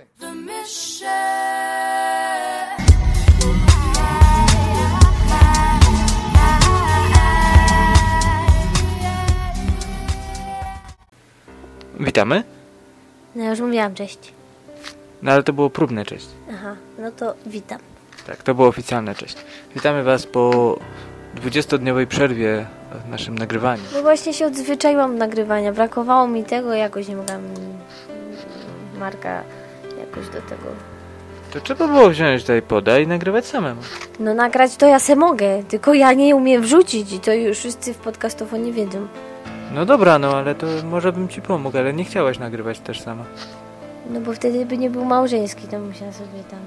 The mission. Witamy. No ja już mówiłam cześć. No ale to było próbne cześć. Aha, no to witam. Tak, to było oficjalne cześć. Witamy Was po 20-dniowej przerwie w naszym nagrywaniu. No właśnie się odzwyczaiłam od nagrywania. Brakowało mi tego, jakoś nie mogłam Marka jakoś do tego. To trzeba było wziąć tutaj poda i nagrywać samemu. No nagrać to ja se mogę, tylko ja nie umiem wrzucić i to już wszyscy w podcastofonie wiedzą. No dobra, no ale to może bym Ci pomógł, ale nie chciałaś nagrywać też sama. No bo wtedy by nie był małżeński, to musiała sobie tam...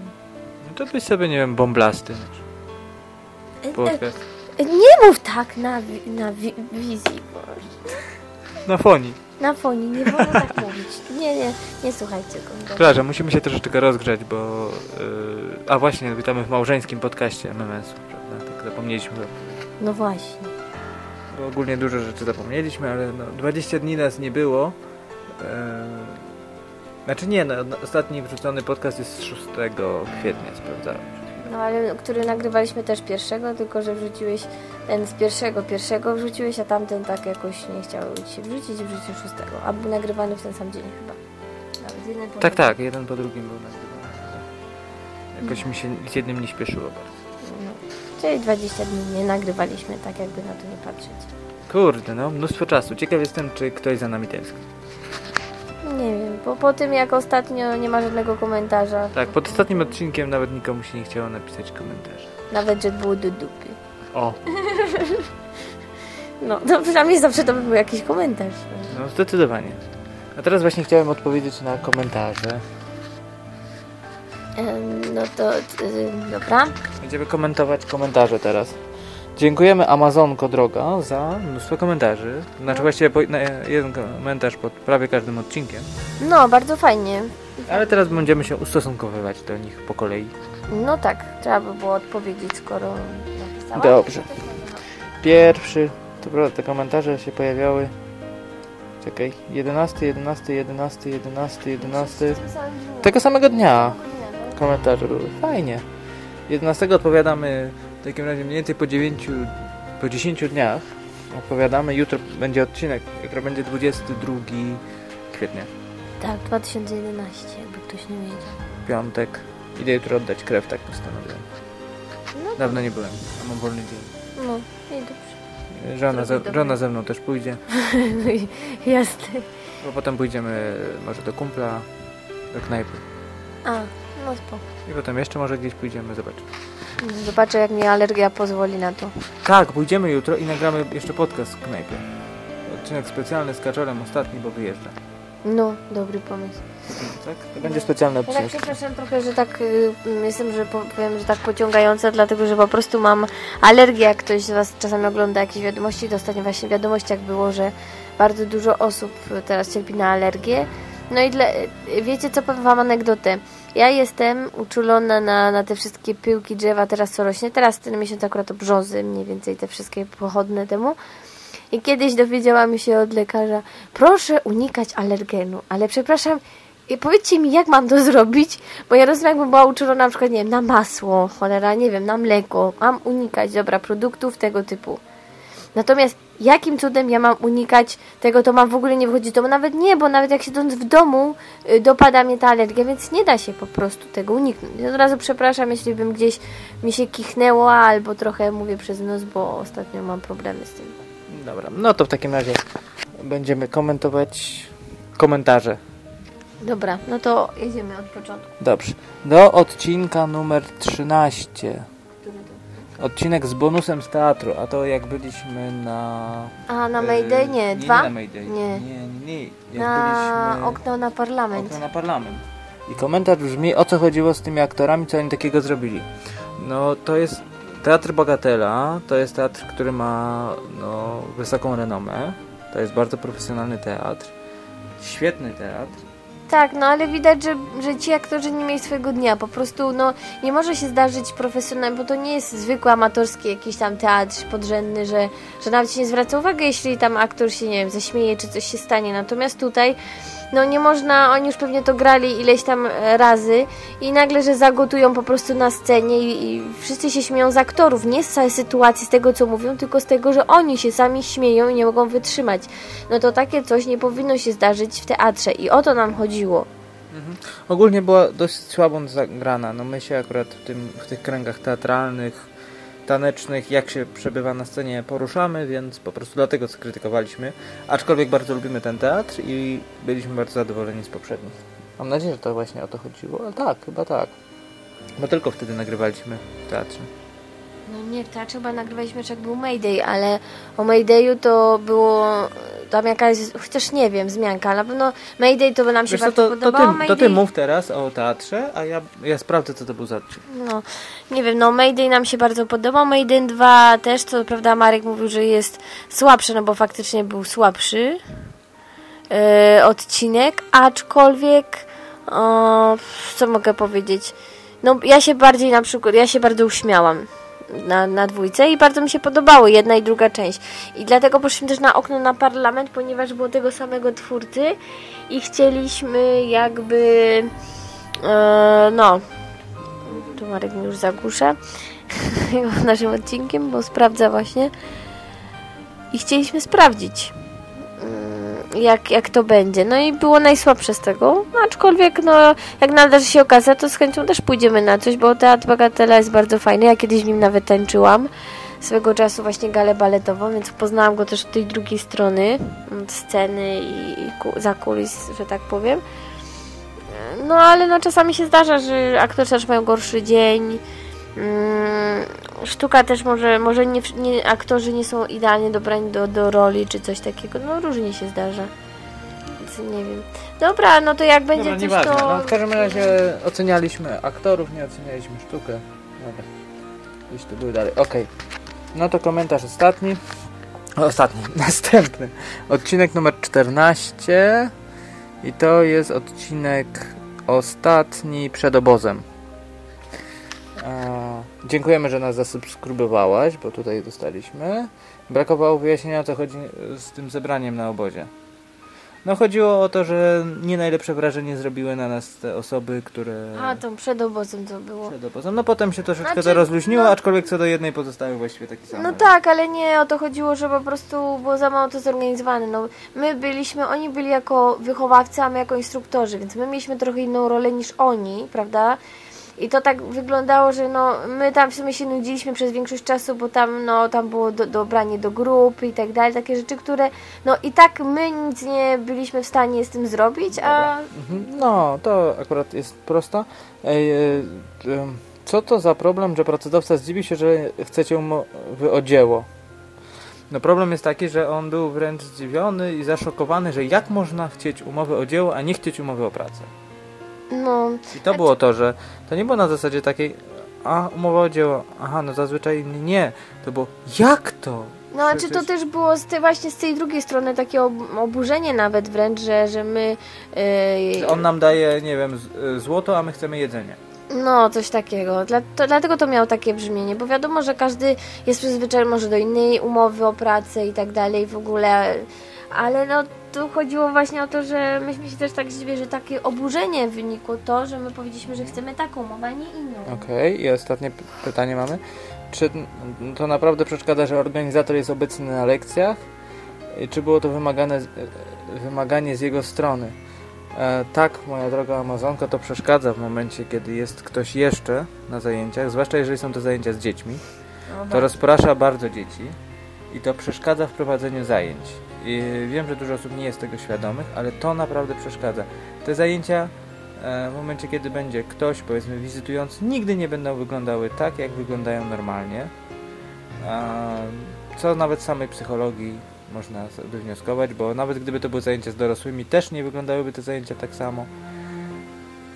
No to byś sobie, nie wiem, bomblasty. E, Podcast. e, nie mów tak na, wi- na wi- wizji. Na fonii. Na fonie, nie wolno tak mówić. Nie, nie, nie słuchajcie go. Przepraszam, musimy się troszeczkę rozgrzać, bo... Yy... A właśnie, witamy w małżeńskim podcaście MMS, prawda? Tak zapomnieliśmy. No właśnie. Bo ogólnie dużo rzeczy zapomnieliśmy, ale no, 20 dni nas nie było. Eee, Znaczy nie, no, no, ostatni wrzucony podcast jest z 6 kwietnia, sprawdzałem. No ale który nagrywaliśmy też pierwszego, tylko że wrzuciłeś ten z pierwszego, pierwszego wrzuciłeś, a tamten tak jakoś nie chciał ci się wrzucić i wrzucił szóstego. A był nagrywany w ten sam dzień chyba. Nawet jeden po Tak, tak, jeden po drugim był nagrywany. Jakoś mi się z jednym nie śpieszyło bardzo. No. Czyli 20 dni nie nagrywaliśmy, tak jakby na to nie patrzeć. Kurde, no, mnóstwo czasu. Ciekaw jestem, czy ktoś za nami tęskni. Bo po tym jak ostatnio nie ma żadnego komentarza. Tak, pod ostatnim odcinkiem nawet nikomu się nie chciało napisać komentarza. Nawet, że było do dupy. O, No, to przynajmniej zawsze to by był jakiś komentarz. no zdecydowanie. A teraz właśnie chciałem odpowiedzieć na komentarze. No to, y, dobra. Będziemy komentować komentarze teraz. Dziękujemy Amazonko droga za mnóstwo komentarzy. Znaczy właściwie po, na, jeden komentarz pod prawie każdym odcinkiem. No, bardzo fajnie. Ale teraz będziemy się ustosunkowywać do nich po kolei. No tak, trzeba by było odpowiedzieć, skoro napisała. Dobrze. Pierwszy, to prawda, te komentarze się pojawiały. Czekaj, 11, 11, 11, 11, 11. Tego samego dnia komentarze były. Fajnie. 11 odpowiadamy w takim razie mniej więcej po 9, po 10 dniach. Odpowiadamy, jutro będzie odcinek, jutro będzie 22 kwietnia, Tak, 2011, jakby ktoś nie wiedział. piątek. Idę jutro oddać krew, tak postanowiłem. No, Dawno nie byłem, a mam wolny dzień. no i dobrze. Żona ze, żona ze mną też pójdzie, No i jasne. bo potem pójdziemy może do kumpla, do knajpy. A, no spoko. I potem jeszcze może gdzieś pójdziemy, zobaczymy. Zobaczę, jak mi alergia pozwoli na to. Tak, pójdziemy jutro i nagramy jeszcze podcast w knajpie. Odcinek specjalny z Kaczorem, ostatni, bo wyjeżdża. No, dobry pomysł. Tak? To będzie specjalny Ja tak odcinek. przepraszam trochę, że tak y, jestem, że powiem, że tak pociągająca, dlatego że po prostu mam alergię. Jak ktoś z Was czasami ogląda jakieś wiadomości, to ostatnio właśnie w wiadomościach było, że bardzo dużo osób teraz cierpi na alergię. No i dla, y, wiecie co, powiem Wam anegdotę. Ja jestem uczulona na, na te wszystkie pyłki drzewa teraz co rośnie. Teraz ten miesiąc akurat to brzozy, mniej więcej te wszystkie pochodne temu. I kiedyś dowiedziałam się od lekarza, proszę unikać alergenu, ale przepraszam, i powiedzcie mi, jak mam to zrobić, bo ja rozumiem, jakbym była uczulona na przykład, nie wiem, na masło, cholera, nie wiem, na mleko, mam unikać, dobra, produktów tego typu. Natomiast jakim cudem ja mam unikać tego, to mam w ogóle nie wychodzić do domu, nawet nie, bo nawet jak siedząc w domu y, dopada mnie ta alergia, więc nie da się po prostu tego uniknąć. Od razu przepraszam, jeśli bym gdzieś mi się kichnęło, albo trochę mówię przez nos, bo ostatnio mam problemy z tym. Dobra, no to w takim razie będziemy komentować komentarze. Dobra, no to jedziemy od początku. Dobrze. Do odcinka numer 13. Odcinek z bonusem z teatru, a to jak byliśmy na... A na e, Mayday? Nie, na Mayday. Nie. Nie, nie, nie. Jak Na byliśmy... okno na parlament. Okno na parlament. I komentarz brzmi, o co chodziło z tymi aktorami, co oni takiego zrobili. No, to jest Teatr Bagatela, to jest teatr, który ma no, wysoką renomę. To jest bardzo profesjonalny teatr. Świetny teatr. Tak, no ale widać, że, że ci aktorzy nie mieli swojego dnia. Po prostu, no, nie może się zdarzyć profesjonalnie, bo to nie jest zwykły amatorski jakiś tam teatr podrzędny, że, że nawet się nie zwraca uwagi, jeśli tam aktor się, nie wiem, zaśmieje, czy coś się stanie. Natomiast tutaj no nie można, oni już pewnie to grali ileś tam e, razy i nagle, że zagotują po prostu na scenie i, i wszyscy się śmieją z aktorów, nie z całej sytuacji, z tego co mówią, tylko z tego, że oni się sami śmieją i nie mogą wytrzymać. No to takie coś nie powinno się zdarzyć w teatrze i o to nam chodziło. Mhm. Ogólnie była dość słabo zagrana. No my się akurat w, tym, w tych kręgach teatralnych, tanecznych, jak się przebywa na scenie, poruszamy, więc po prostu dlatego skrytykowaliśmy. Aczkolwiek bardzo lubimy ten teatr i byliśmy bardzo zadowoleni z poprzednich. Mam nadzieję, że to właśnie o to chodziło, ale tak, chyba tak. Bo tylko wtedy nagrywaliśmy w teatrze. No nie, w teatrze chyba nagrywaliśmy jak był Mayday, ale o Maydayu to było tam jakaś, chociaż nie wiem, zmianka. Na pewno Mayday to by nam się Wiesz bardzo to, to, podobało. ty, Mayday... to ty mów teraz o teatrze, a ja, ja sprawdzę, co to był za. No, nie wiem, no Mayday nam się bardzo podobał. Mayday 2 też, co prawda Marek mówił, że jest słabszy, no bo faktycznie był słabszy yy, odcinek, aczkolwiek o, co mogę powiedzieć? No ja się bardziej na przykład, ja się bardzo uśmiałam na, na dwójce i bardzo mi się podobało jedna i druga część. I dlatego poszliśmy też na okno na parlament, ponieważ było tego samego twórcy i chcieliśmy jakby e, no tu Marek mi już zagłusza naszym odcinkiem, bo sprawdza właśnie i chcieliśmy sprawdzić jak, jak to będzie. No i było najsłabsze z tego, aczkolwiek no, jak nadarzy się okazja, to z chęcią też pójdziemy na coś, bo Teatr Bagatela jest bardzo fajny. Ja kiedyś w nim nawet tańczyłam swego czasu właśnie galę baletową, więc poznałam go też od tej drugiej strony od sceny i, i ku, za kulis, że tak powiem. No ale no czasami się zdarza, że aktorzy też mają gorszy dzień. Mm, sztuka też może, może nie, nie, aktorzy nie są idealnie dobrani do, do roli czy coś takiego. No różnie się zdarza. Więc nie wiem. Dobra, no to jak będzie Dobra, coś to... No, w każdym razie ocenialiśmy aktorów, nie ocenialiśmy sztukę. Dobra. Gdzieś tu były dalej. Okej. No to komentarz ostatni. Ostatni, następny. Odcinek numer 14. I to jest odcinek ostatni przed obozem. E, dziękujemy, że nas zasubskrybowałaś, bo tutaj dostaliśmy. Brakowało wyjaśnienia, o co chodzi z tym zebraniem na obozie. No chodziło o to, że nie najlepsze wrażenie zrobiły na nas te osoby, które... A, tą przed obozem to było. Przed obozem. No potem się troszeczkę Znaczy, to rozluźniło, no- aczkolwiek co do jednej pozostały właściwie takie same. No tak, ale nie o to chodziło, że po prostu było za mało to zorganizowane. No, my byliśmy, oni byli jako wychowawcy, a my jako instruktorzy, więc my mieliśmy trochę inną rolę niż oni, prawda? I to tak wyglądało, że no, my tam w sumie się nudziliśmy przez większość czasu, bo tam, no, tam było do, dobranie do grupy i tak dalej, takie rzeczy, które, no i tak my nic nie byliśmy w stanie z tym zrobić, a Mhm. No, to akurat jest prosto. Ej, e, em, co to za problem, że pracodawca zdziwi się, że chcecie umowy o dzieło? No problem jest taki, że on był wręcz zdziwiony i zaszokowany, że jak można chcieć umowy o dzieło, a nie chcieć umowy o pracę. No, I to było to, że to nie było na zasadzie takiej, a umowa o dzieło, aha, no zazwyczaj nie. To było, jak to? No, czy to też było z tej, właśnie z tej drugiej strony takie ob- oburzenie nawet wręcz, że, że my... Yy, on nam daje, nie wiem, z- złoto, a my chcemy jedzenie. No, coś takiego. Dla, to, dlatego to miało takie brzmienie, bo wiadomo, że każdy jest przyzwyczajony może do innej umowy o pracę i tak dalej w ogóle, ale no tu chodziło właśnie o to, że myśmy się też tak zdziwili, że takie oburzenie wynikło to, że my powiedzieliśmy, że chcemy taką umowę, a nie inną. Okej, i ostatnie pytanie mamy. Czy to naprawdę przeszkadza, że organizator jest obecny na lekcjach? I czy było to wymagane, e, wymaganie z jego strony? E, tak, moja droga Amazonka, to przeszkadza w momencie, kiedy jest ktoś jeszcze na zajęciach, zwłaszcza jeżeli są to zajęcia z dziećmi. No, To rozprasza bardzo dzieci i to przeszkadza w prowadzeniu zajęć. I wiem, że dużo osób nie jest tego świadomych, ale to naprawdę przeszkadza. Te zajęcia e, w momencie, kiedy będzie ktoś, powiedzmy, wizytujący, nigdy nie będą wyglądały tak, jak wyglądają normalnie. Co nawet samej psychologii można wywnioskować, bo nawet gdyby to były zajęcia z dorosłymi, też nie wyglądałyby te zajęcia tak samo.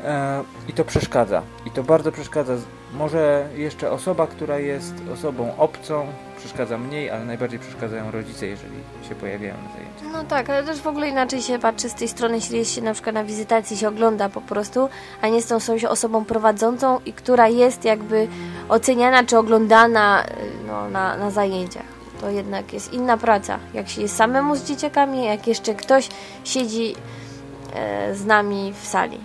E, I to przeszkadza. I to bardzo przeszkadza. Może jeszcze osoba, która jest osobą obcą, przeszkadza mniej, ale najbardziej przeszkadzają rodzice, jeżeli się pojawiają na zajęciach. No tak, ale też w ogóle inaczej się patrzy z tej strony, jeśli jest się na przykład na wizytacji, się ogląda po prostu, a nie z tą się osobą prowadzącą i która jest jakby oceniana czy oglądana y, no, na, na zajęciach. To jednak jest inna praca. Jak się jest samemu z dzieciakami, jak jeszcze ktoś siedzi e, z nami w sali.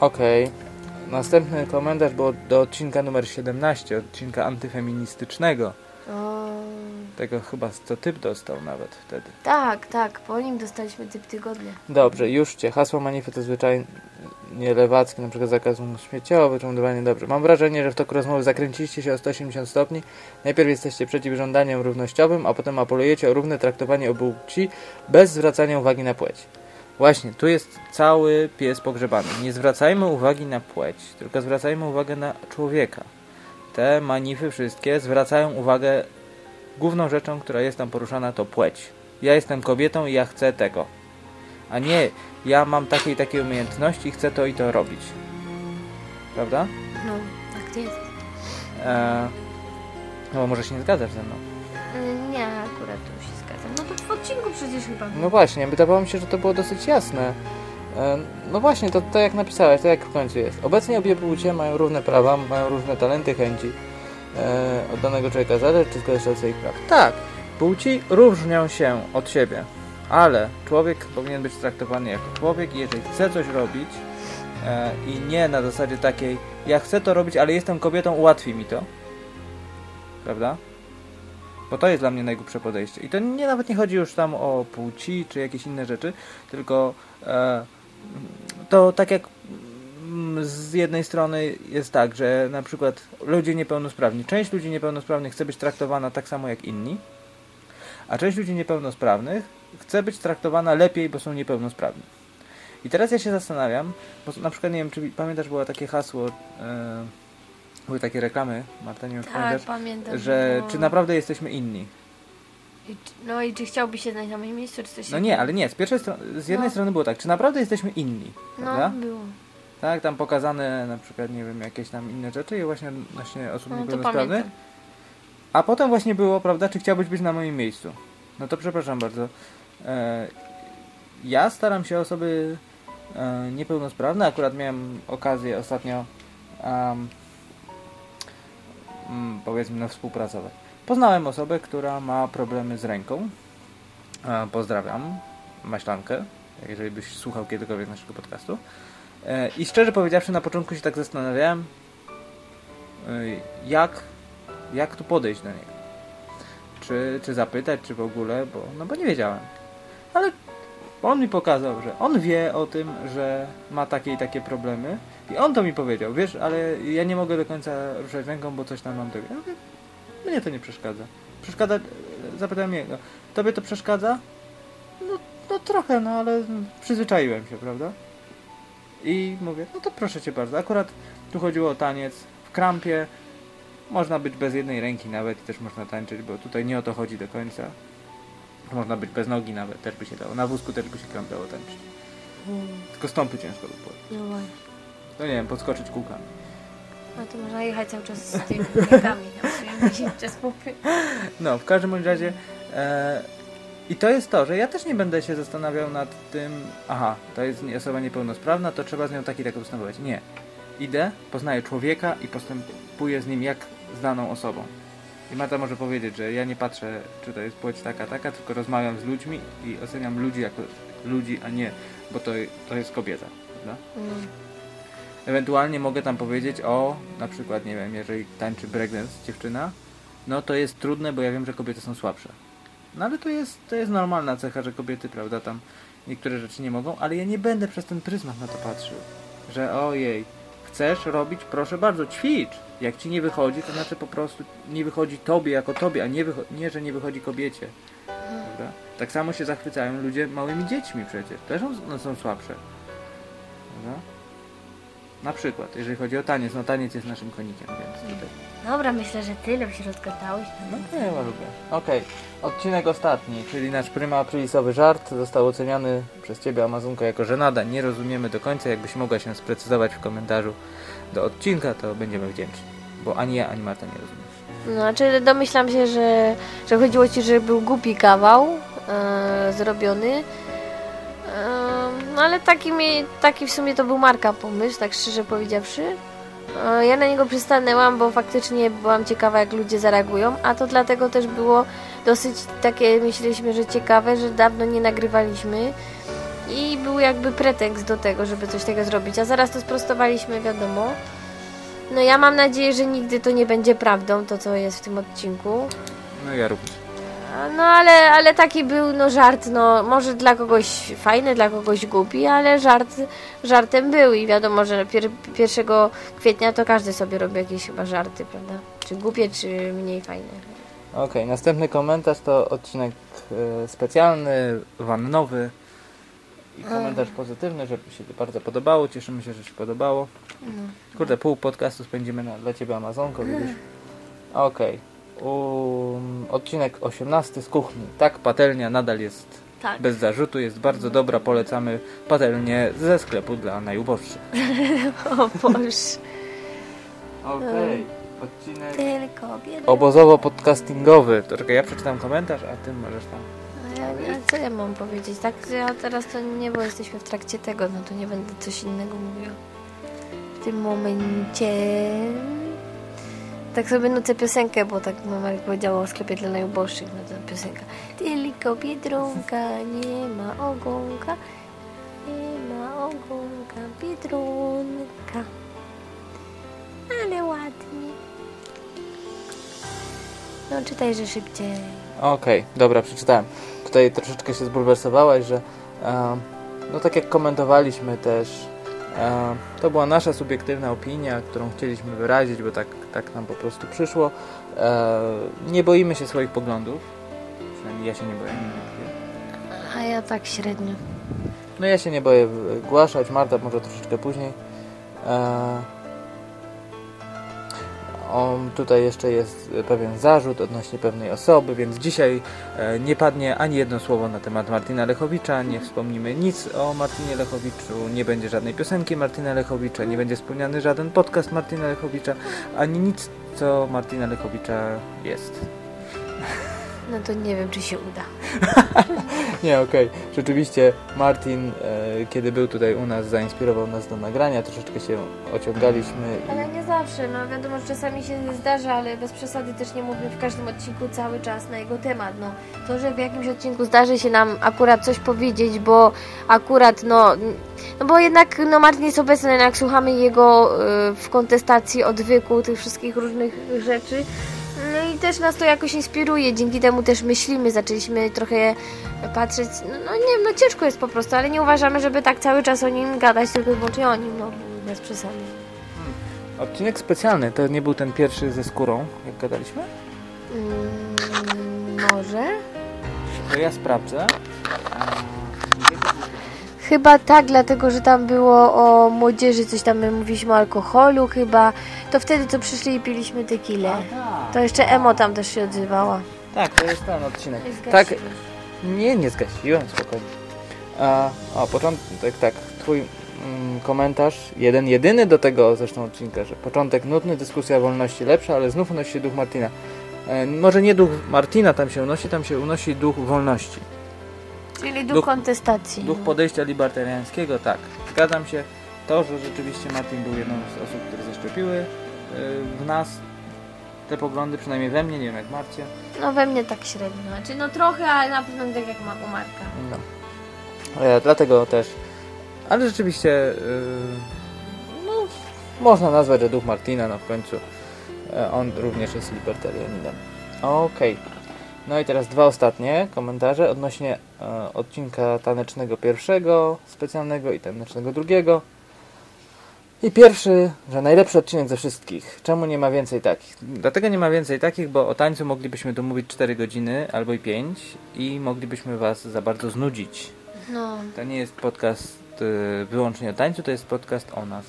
Okej. Następny komentarz był do odcinka numer 17, odcinka antyfeministycznego. O, Tego chyba co typ dostał nawet wtedy. tak, tak, po nim dostaliśmy typ tygodnia. Dobrze, już cię. Hasło manify to zwyczajnie lewackie, na przykład zakaz śmieciowy, czy budowanie dobrze. Mam wrażenie, że w toku rozmowy zakręciliście się o 180 stopni. Najpierw jesteście przeciw żądaniom równościowym, a potem apelujecie o równe traktowanie obu płci bez zwracania uwagi na płeć. Właśnie, tu jest cały pies pogrzebany. Nie zwracajmy uwagi na płeć, tylko zwracajmy uwagę na człowieka. Te manify wszystkie zwracają uwagę główną rzeczą, która jest tam poruszana, to płeć. Ja jestem kobietą i ja chcę tego. A nie, ja mam takie i takie umiejętności i chcę to i to robić. Prawda? No, tak to jest. Eee, no bo może się nie zgadzasz ze mną. Y, Nie, akurat tu się odcinku przecież chyba. No właśnie, wydawało mi się, że to było dosyć jasne. E, No właśnie, to, to jak napisałeś, to jak w końcu jest. Obecnie obie płcie mają równe prawa, mają różne talenty, chęci. E, od danego człowieka zależy, czy skorzysta z swoich praw. Tak, płci różnią się od siebie, ale człowiek powinien być traktowany jako człowiek i jeżeli chce coś robić e, i nie na zasadzie takiej, ja chcę to robić, ale jestem kobietą, ułatwi mi to. Prawda? Bo to jest dla mnie najgłupsze podejście. I to nie nawet nie chodzi już tam o płci czy jakieś inne rzeczy, tylko e, to tak jak mm, z jednej strony jest tak, że na przykład ludzie niepełnosprawni, część ludzi niepełnosprawnych chce być traktowana tak samo jak inni, a część ludzi niepełnosprawnych chce być traktowana lepiej, bo są niepełnosprawni. I teraz ja się zastanawiam, bo na przykład nie wiem, czy pamiętasz, było takie hasło, e, były takie reklamy, Marta, nie wiem, Tak, pamiętasz, pamiętam. że no. czy naprawdę jesteśmy inni. I No i czy chciałbyś się znaleźć na moim miejscu, czy coś No nie, ale nie, z pierwszej strony, z jednej No. strony było tak, czy naprawdę jesteśmy inni, No, prawda? było. Tak, tam pokazane na przykład, nie wiem, jakieś tam inne rzeczy i właśnie właśnie osób No niepełnosprawnych. A potem właśnie było, prawda, czy chciałbyś być na moim miejscu? No to przepraszam bardzo. E, ja staram się osoby e, niepełnosprawne, akurat miałem okazję ostatnio mm, powiedzmy no, współpracować. Poznałem osobę, która ma problemy z ręką. Pozdrawiam Maślankę, jeżeli byś słuchał kiedykolwiek naszego podcastu. E, I szczerze powiedziawszy, na początku się tak zastanawiałem, e, jak, jak tu podejść do niego. Czy, czy zapytać, czy w ogóle, bo, no bo nie wiedziałem. Ale on mi pokazał, że on wie o tym, że ma takie i takie problemy. I on to mi powiedział, wiesz, ale ja nie mogę do końca ruszać ręką, bo coś tam mam. Ja mówię, mnie to nie przeszkadza. Przeszkadza, zapytałem jego, tobie to przeszkadza? No, no trochę, no ale przyzwyczaiłem się, prawda? I mówię, no to proszę cię bardzo. Akurat tu chodziło o taniec w krampie. Można być bez jednej ręki nawet i też można tańczyć, bo tutaj nie o to chodzi do końca. Można być bez nogi nawet, też by się dało. Na wózku też by się kramp dało tańczyć. Mm, Tylko stąpy ciężko by było. No właśnie. No nie wiem, podskoczyć kółkami. No to można jechać cały czas z tymi pupy. No, w każdym bądź razie e, i to jest to, że ja też nie będę się zastanawiał nad tym, aha, to jest osoba niepełnosprawna, to trzeba z nią tak i tak postępować. Nie. Idę, poznaję człowieka i postępuję z nim jak z daną osobą. I Marta może powiedzieć, że ja nie patrzę, czy to jest płeć taka, taka, tylko rozmawiam z ludźmi i oceniam ludzi jako ludzi, a nie, bo to, to jest kobieta, prawda? Mm. Ewentualnie mogę tam powiedzieć o, na przykład, nie wiem, jeżeli tańczy breakdance dziewczyna, no to jest trudne, bo ja wiem, że kobiety są słabsze. No ale to jest, to jest normalna cecha, że kobiety, prawda, tam niektóre rzeczy nie mogą, ale ja nie będę przez ten pryzmat na to patrzył. Że ojej, chcesz robić, proszę bardzo, ćwicz. Jak ci nie wychodzi, to znaczy po prostu nie wychodzi tobie jako tobie, a nie, nie że nie wychodzi kobiecie. Prawda? Tak samo się zachwycają ludzie małymi dziećmi przecież. Też są, no, są słabsze. Prawda? Na przykład, jeżeli chodzi o taniec, no taniec jest naszym konikiem, więc tutaj. Dobra, myślę, że tyle w środku dałeś. No nie ma lubię. Okej, odcinek ostatni, czyli nasz prima aprilisowy żart został oceniony przez Ciebie Amazonko jako żenada. Nie rozumiemy do końca, jakbyś mogła się sprecyzować w komentarzu do odcinka, to będziemy wdzięczni. Bo ani ja, ani Marta nie rozumiemy. No, znaczy domyślam się, że, że chodziło ci, że był głupi kawał e, zrobiony. No ale taki, mi, taki w sumie to był Marka pomysł, tak szczerze powiedziawszy. E, ja na niego przystanęłam, bo faktycznie byłam ciekawa, jak ludzie zareagują, a to dlatego też było dosyć takie, myśleliśmy, że ciekawe, że dawno nie nagrywaliśmy. i był jakby pretekst do tego, żeby coś takiego zrobić, a zaraz to sprostowaliśmy, wiadomo. No ja mam nadzieję, że nigdy to nie będzie prawdą, to co jest w tym odcinku. No ja również. No ale, ale taki był no żart, no może dla kogoś fajny, dla kogoś głupi, ale żart żartem był i wiadomo, że pier, 1 kwietnia to każdy sobie robi jakieś chyba żarty, prawda? Czy głupie, czy mniej fajne. Okej, następny komentarz to odcinek e, specjalny, wannowy. I komentarz pozytywny, że się bardzo podobało. Cieszymy się, że się podobało. Kurde, pół podcastu spędzimy na, dla Ciebie Amazonko, widzisz? Okej. Um, odcinek 18 z kuchni. Tak, patelnia nadal jest Tak. bez zarzutu, jest bardzo dobra. Polecamy patelnię ze sklepu dla najuboższych. O Boże. Okej, odcinek Tylko obozowo-podcastingowy. To czekaj, ja przeczytam komentarz, a Ty możesz tam. Ja, co ja mam powiedzieć? Tak, ja teraz to nie, bo jesteśmy w trakcie tego, no to nie będę coś innego mówiła. W tym momencie... Tak sobie nucę piosenkę, bo tak no, Marek powiedział o sklepie dla najuboższych, no to piosenka. Tylko biedronka, nie ma ogonka, nie ma ogonka, biedronka. Ale ładnie. No czytajże szybciej. Okej, dobra, przeczytałem. Tutaj troszeczkę się zbulwersowałaś, że e, no tak jak komentowaliśmy też, e, to była nasza subiektywna opinia, którą chcieliśmy wyrazić, bo tak, tak nam po prostu przyszło. E, nie boimy się swoich poglądów, przynajmniej ja się nie boję. A ja tak średnio. No ja się nie boję wygłaszać, Marta może troszeczkę później. E, on, tutaj jeszcze jest pewien zarzut odnośnie pewnej osoby, więc dzisiaj e, nie padnie ani jedno słowo na temat Martina Lechowicza, nie wspomnimy nic o Martinie Lechowiczu, nie będzie żadnej piosenki Martina Lechowicza, nie będzie wspomniany żaden podcast Martina Lechowicza, ani nic, co Martina Lechowicza jest. No to nie wiem, czy się uda. Nie, okej. Rzeczywiście Martin, e, kiedy był tutaj u nas, zainspirował nas do nagrania. Troszeczkę się ociągaliśmy. I... Ale nie zawsze, no wiadomo, że czasami się zdarza, ale bez przesady też nie mówię w każdym odcinku cały czas na jego temat, no. To, że w jakimś odcinku zdarzy się nam akurat coś powiedzieć, bo akurat, no, no bo jednak, no Martin jest obecny, jak słuchamy jego y, w kontestacji odwyku, tych wszystkich różnych rzeczy, no też nas to jakoś inspiruje, dzięki temu też myślimy, zaczęliśmy trochę patrzeć, no, no nie wiem, no ciężko jest po prostu, ale nie uważamy, żeby tak cały czas o nim gadać, tylko i wyłącznie o nim, no, bez przesady. Odcinek specjalny, to nie był ten pierwszy ze skórą, jak gadaliśmy? Mm, może? To ja sprawdzę. Chyba tak, dlatego że tam było o młodzieży, coś tam my mówiliśmy o alkoholu chyba. To wtedy co przyszli i piliśmy tequilę. To jeszcze Emo tam też się odzywała. Tak, to jest ten odcinek. Tak, nie, nie zgasiłem, spokojnie. A, a początek, tak, twój mm, komentarz, jeden, jedyny do tego zresztą odcinka, że początek nudny, dyskusja o wolności lepsza, ale znów unosi się duch Martina. E, może nie duch Martina tam się unosi, tam się unosi duch wolności. Czyli duch, Duch- kontestacji. Duch podejścia libertariańskiego, tak. Zgadzam się. To, że rzeczywiście Martin był jedną z osób, które zaszczepiły y, w nas te poglądy, przynajmniej we mnie, nie wiem jak Marcie. No we mnie tak średnio. Znaczy no trochę, ale na pewno tak jak ma u Marka. No. E, dlatego też. Ale rzeczywiście, y, no, można nazwać, że duch Martina, no w końcu e, on również jest libertarianinem. Okej. No i teraz dwa ostatnie komentarze odnośnie e, odcinka tanecznego pierwszego, specjalnego i tanecznego drugiego. I pierwszy, że najlepszy odcinek ze wszystkich. Czemu nie ma więcej takich? Dlatego nie ma więcej takich, bo o tańcu moglibyśmy tu mówić 4 godziny albo i 5 i moglibyśmy Was za bardzo znudzić. No, To nie jest podcast y, wyłącznie o tańcu, to jest podcast o nas.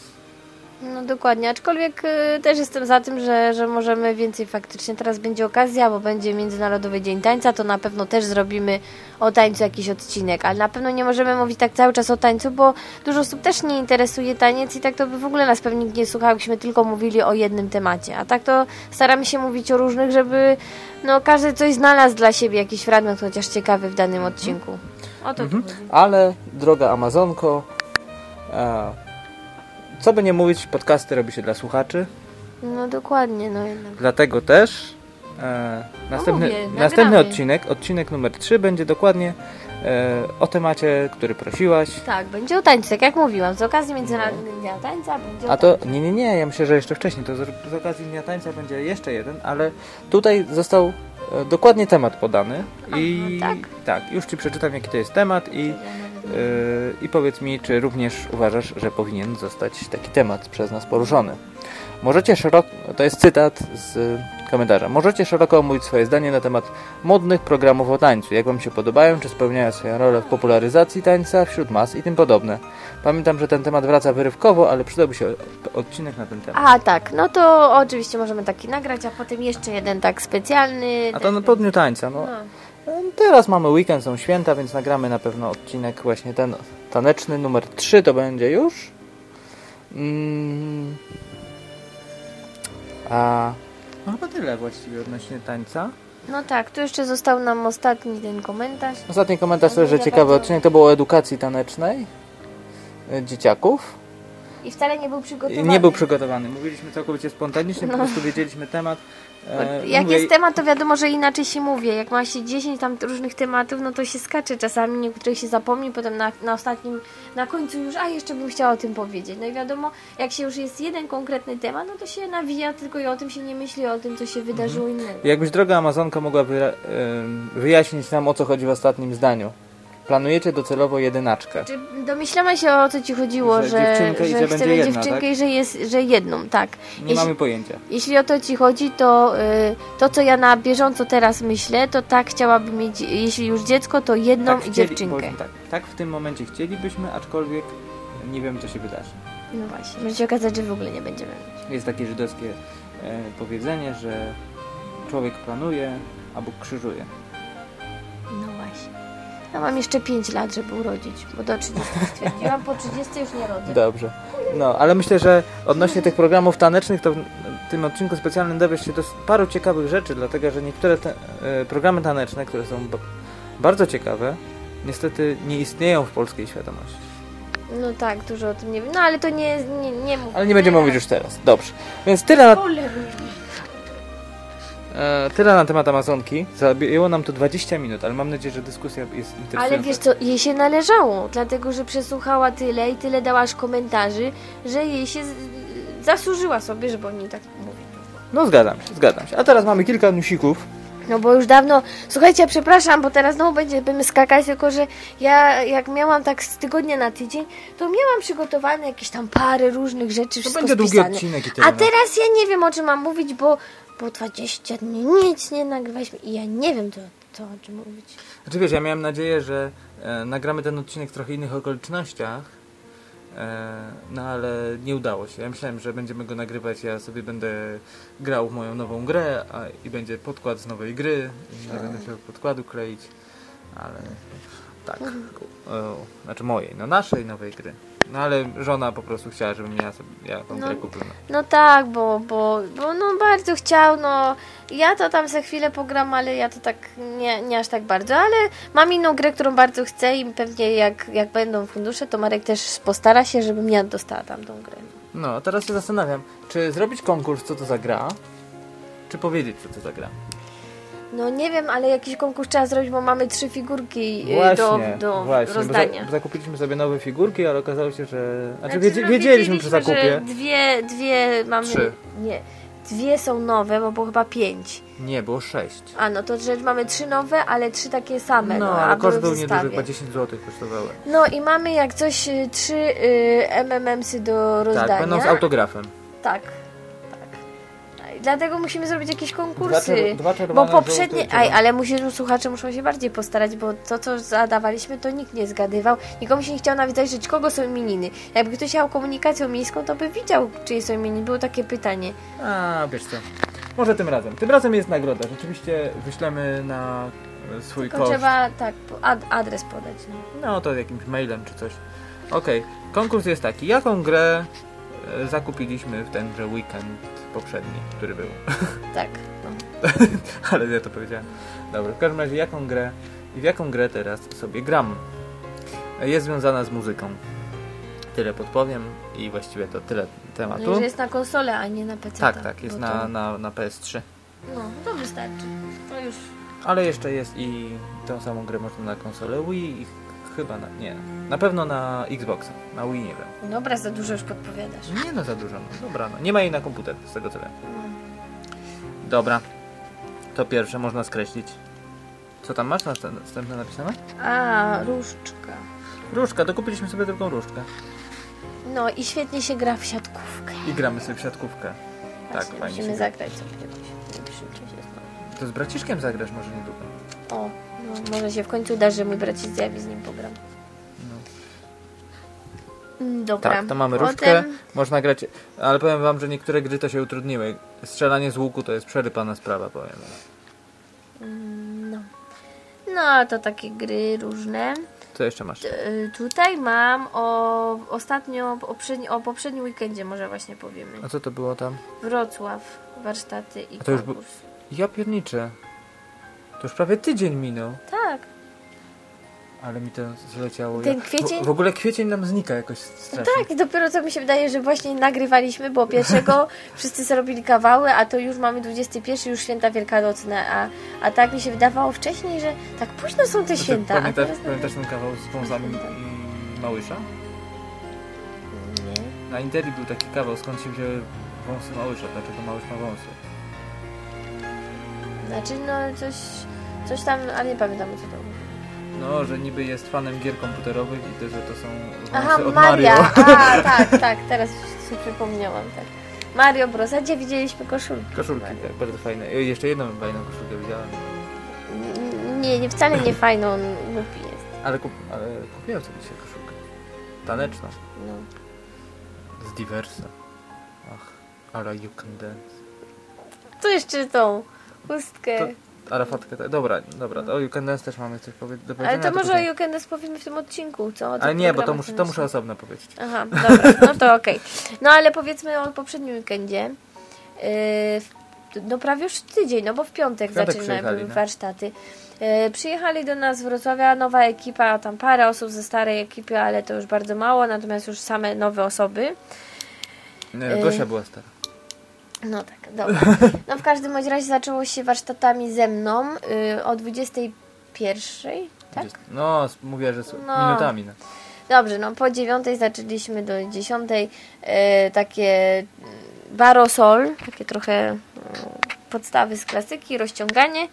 No dokładnie. Aczkolwiek y, też jestem za tym, że, że możemy więcej faktycznie. Teraz będzie okazja, bo będzie Międzynarodowy Dzień Tańca, to na pewno też zrobimy o tańcu jakiś odcinek. Ale na pewno nie możemy mówić tak cały czas o tańcu, bo dużo osób też nie interesuje taniec i tak to by w ogóle nas pewnie nie słuchał, jakbyśmy tylko mówili o jednym temacie. A tak to staramy się mówić o różnych, żeby no każdy coś znalazł dla siebie, jakiś fragment chociaż ciekawy w danym odcinku. O to Mhm. Ale, droga Amazonko, e, co by nie mówić, podcasty robi się dla słuchaczy. No dokładnie, no jednak. Dlatego też e, następny, mówię, następny odcinek, odcinek numer 3 będzie dokładnie e, o temacie, który prosiłaś. Tak, będzie o tańcu, tak jak mówiłam. Z okazji Międzynarodowego Dnia Tańca będzie A to, nie, nie, nie, ja myślę, że jeszcze wcześniej, to z, z okazji Dnia Tańca będzie jeszcze jeden, ale tutaj został e, dokładnie temat podany i tak? tak, już Ci przeczytam jaki to jest temat i, i powiedz mi, czy również uważasz, że powinien zostać taki temat przez nas poruszony. Możecie szeroko, to jest cytat z komentarza, możecie szeroko omówić swoje zdanie na temat modnych programów o tańcu, jak Wam się podobają, czy spełniają swoją rolę w popularyzacji tańca wśród mas i tym podobne. Pamiętam, że ten temat wraca wyrywkowo, ale przydałby się odcinek na ten temat. A tak, no to oczywiście możemy taki nagrać, a potem jeszcze jeden tak specjalny. A to na po dniu tańca, no. No. Teraz mamy weekend, są święta, więc nagramy na pewno odcinek właśnie ten taneczny, numer 3 to będzie już. Mm. A no chyba tyle właściwie odnośnie tańca. no tak, tu jeszcze został nam ostatni ten komentarz. Ostatni komentarz to, że ciekawy bardzo- odcinek to było o edukacji tanecznej y, dzieciaków. I wcale nie był przygotowany. nie był przygotowany. Mówiliśmy całkowicie spontanicznie, po No. prostu wiedzieliśmy temat. E, Jak mówię- jest temat, to wiadomo, że inaczej się mówi. Jak ma się 10 tam różnych tematów, no to się skacze czasami, niektórych się zapomni, potem na, na ostatnim, na końcu już, a jeszcze bym chciała o tym powiedzieć. No i wiadomo, jak się już jest jeden konkretny temat, no to się nawija tylko i o tym się nie myśli, o tym, co się wydarzyło Mhm. innego. Jakbyś droga Amazonka mogła ym, wyjaśnić nam o co chodzi w ostatnim zdaniu. Planujecie docelowo jedynaczkę. Czy domyślamy się o co ci chodziło, Że że, że chcemy będzie jedna, dziewczynkę tak? i że jest, że jedną, tak. Nie Jeśli- mamy pojęcia. Jeśli o to ci chodzi, to y, to, co ja na bieżąco teraz myślę, to tak chciałabym mieć, jeśli już dziecko, to jedną tak i chcieli- dziewczynkę. powiem Tak, tak w tym momencie chcielibyśmy, aczkolwiek nie wiem co się wydarzy. No właśnie, może się okazać, że w ogóle nie będziemy mieć. Jest takie żydowskie e, powiedzenie, że człowiek planuje, a Bóg krzyżuje. Ja mam jeszcze 5 lat, żeby urodzić, bo do 30 stwierdziłam, po 30 już nie rodzę. Dobrze. No, ale myślę, że odnośnie tych programów tanecznych, to w tym odcinku specjalnym dowiesz się do paru ciekawych rzeczy, dlatego że niektóre te, e, programy taneczne, które są bardzo ciekawe, niestety nie istnieją w polskiej świadomości. No tak, dużo o tym nie wiem. No ale to nie, nie, nie mów. Ale nie będziemy mówić już teraz. Dobrze. Więc tyle na, e, tyle na temat Amazonki. Zajęło nam to 20 minut, ale mam nadzieję, że dyskusja jest interesująca. Ale wiesz co, jej się należało, dlatego że przesłuchała tyle i tyle dałaś komentarzy, że jej się zasłużyła sobie, żeby o niej tak mówić. No zgadzam się, zgadzam się. A teraz mamy kilka newsików. No bo już dawno, słuchajcie, przepraszam, bo teraz znowu będziemy skakać, tylko że ja jak miałam tak z tygodnia na tydzień, to miałam przygotowane jakieś tam parę różnych rzeczy, To wszystko będzie długi spisane. odcinek i tyle. A no. teraz ja nie wiem o czym mam mówić, bo po 20 dni nic nie nagrywaliśmy i ja nie wiem co, co o czym mówić. Znaczy wiesz, ja miałem nadzieję, że e, nagramy ten odcinek w trochę innych okolicznościach, e, no ale nie udało się. Ja myślałem, że będziemy go nagrywać, ja sobie będę grał w moją nową grę a, i będzie podkład z nowej gry i nie będę chciał podkładu kleić, ale tak, o, znaczy mojej, no naszej nowej gry. No ale żona po prostu chciała, żebym ja sobie ja tą No. grę kupił. No. No tak, bo, bo, bo no bardzo chciał, no ja to tam za chwilę pogram, ale ja to tak nie, nie aż tak bardzo, ale mam inną grę, którą bardzo chcę i pewnie jak, jak będą fundusze, to Marek też postara się, żebym ja dostała tam tą grę. no, teraz się zastanawiam, czy zrobić konkurs, co to za gra, czy powiedzieć, co to za gra. No nie wiem, ale jakiś konkurs trzeba zrobić, bo mamy trzy figurki y, Właśnie, do, do właśnie, rozdania. za, zakupiliśmy sobie nowe figurki, ale okazało się, że... Znaczy, Znaczy, no, wiedzieliśmy przy zakupie. dwie, dwie mamy... Trzy. Nie, dwie są nowe, bo było chyba pięć. Nie, było sześć. A no to że mamy trzy nowe, ale trzy takie same. No, No, a koszt był nieduży, chyba 10 zł kosztowały. No i mamy jak coś y, trzy y, MMMsy do rozdania. Tak, będą z autografem. Tak, Dlatego musimy zrobić jakieś Dwa, konkursy. czer- dwa Bo poprzednie, aj, ale musisz, słuchacze muszą się bardziej postarać, bo to, co zadawaliśmy, to nikt nie zgadywał. Nikomu się nie chciał nawet zajrzeć, kogo są imieniny. Jakby ktoś miał komunikacją miejską, to by widział, czyje są imieniny. Było takie pytanie. A, wiesz co. Może tym razem. Tym razem jest nagroda. Rzeczywiście wyślemy na e, swój Tylko koszt. trzeba, tak, ad, adres podać. No. No to jakimś mailem czy coś. Okej, konkurs jest taki. Jaką grę zakupiliśmy w tenże weekend poprzedni, który był? Tak. No. Ale ja to powiedziałem. Dobra, w każdym razie jaką grę i w jaką grę teraz sobie gram? Jest związana z muzyką. Tyle podpowiem i właściwie to tyle No, tematu. i że jest na konsolę, a nie na PC. Tak, tak, jest na, To, na, na PS3. no, to wystarczy. To już Ale jeszcze jest i tą samą grę można na konsolę Wii chyba na... nie. Na pewno na Xboxa. Na Wii nie wiem. Dobra, za dużo już podpowiadasz. Nie no, za dużo. No. Dobra, no. Nie ma jej na komputer, z tego co wiem. Dobra. To pierwsze można skreślić. Co tam masz następne napisane? A, różdżka. Różdżka, dokupiliśmy sobie tylko różdżkę. No i świetnie się gra w siatkówkę. I gramy sobie w siatkówkę. Tak, Właśnie, fajnie Musimy zagrać sobie jakoś w najbliższym czasie. To z braciszkiem zagrasz może niedługo. O, no, może się w końcu uda, że mój bracisz zjawi, z nim pogram. No. Mm, Dobra. Tak, to mamy Potem- różdżkę, można grać, ale powiem wam, że niektóre gry to się utrudniły. Strzelanie z łuku to jest przerypana sprawa, powiem. Mm, No. No, to takie gry różne. Co jeszcze masz? Y, Tutaj mam o ostatnio, o o poprzednim weekendzie może właśnie powiemy. A co to było tam? Wrocław, warsztaty i A to już bu- konkurs. Ja pierniczę. To już prawie tydzień minął, Tak. ale mi to zleciało. Ten kwiecień? W, w ogóle kwiecień nam znika jakoś strasznie. Tak, dopiero co mi się wydaje, że właśnie nagrywaliśmy, bo pierwszego wszyscy zrobili kawały, a to już mamy 21, już święta wielkanocne, a, a tak mi się wydawało wcześniej, że tak późno są te święta. Pamiętasz, teraz- pamiętasz ten kawał z wąsami i Małysza? Nie. Na Interi był taki kawał, skąd się wzięły wąsy Małysza, dlaczego Małysz ma wąsy. Znaczy, no coś, coś tam, ale nie pamiętam co to było. No, że niby jest fanem gier komputerowych i to, że to są wąsy Aha, od Maria. Mario. A, tak, tak, teraz sobie przypomniałam, tak. Mario Bros. A gdzie widzieliśmy koszulki? Koszulki, Mario. tak, bardzo fajne. I jeszcze jedną fajną koszulkę widziałem. Nie, nie, wcale nie fajną, on głupi jest. Ale, kup, ale kupiłem sobie dzisiaj koszulkę. Taneczną. No. Z Diversa. Ach, ale you can dance. Tu jeszcze tą chustkę. To- Arafatkę, tak. Dobra, dobra. O you can dance też mamy coś powie- do powiedzenia. Ale to może że- o Jukendes powiemy w tym odcinku, co? O Ale nie, bo to muszę, to muszę osobno powiedzieć. Aha, dobra, no to okej. No ale powiedzmy o poprzednim weekendzie. Yy, w- no prawie już tydzień, no bo w piątek, W piątek przyjechali, no. warsztaty. Yy, przyjechali do nas z Wrocławia nowa ekipa, tam parę osób ze starej ekipy, ale to już bardzo mało, natomiast już same nowe osoby. Nie, Gosia była stara. No tak, dobra. No w każdym bądź razie zaczęło się warsztatami ze mną yy, o 21, tak? No, mówię, że No. minutami. No. Dobrze, no po dziewiątej zaczęliśmy do dziesiątej e, takie mm, barosol, takie trochę mm, podstawy z klasyki, rozciąganie.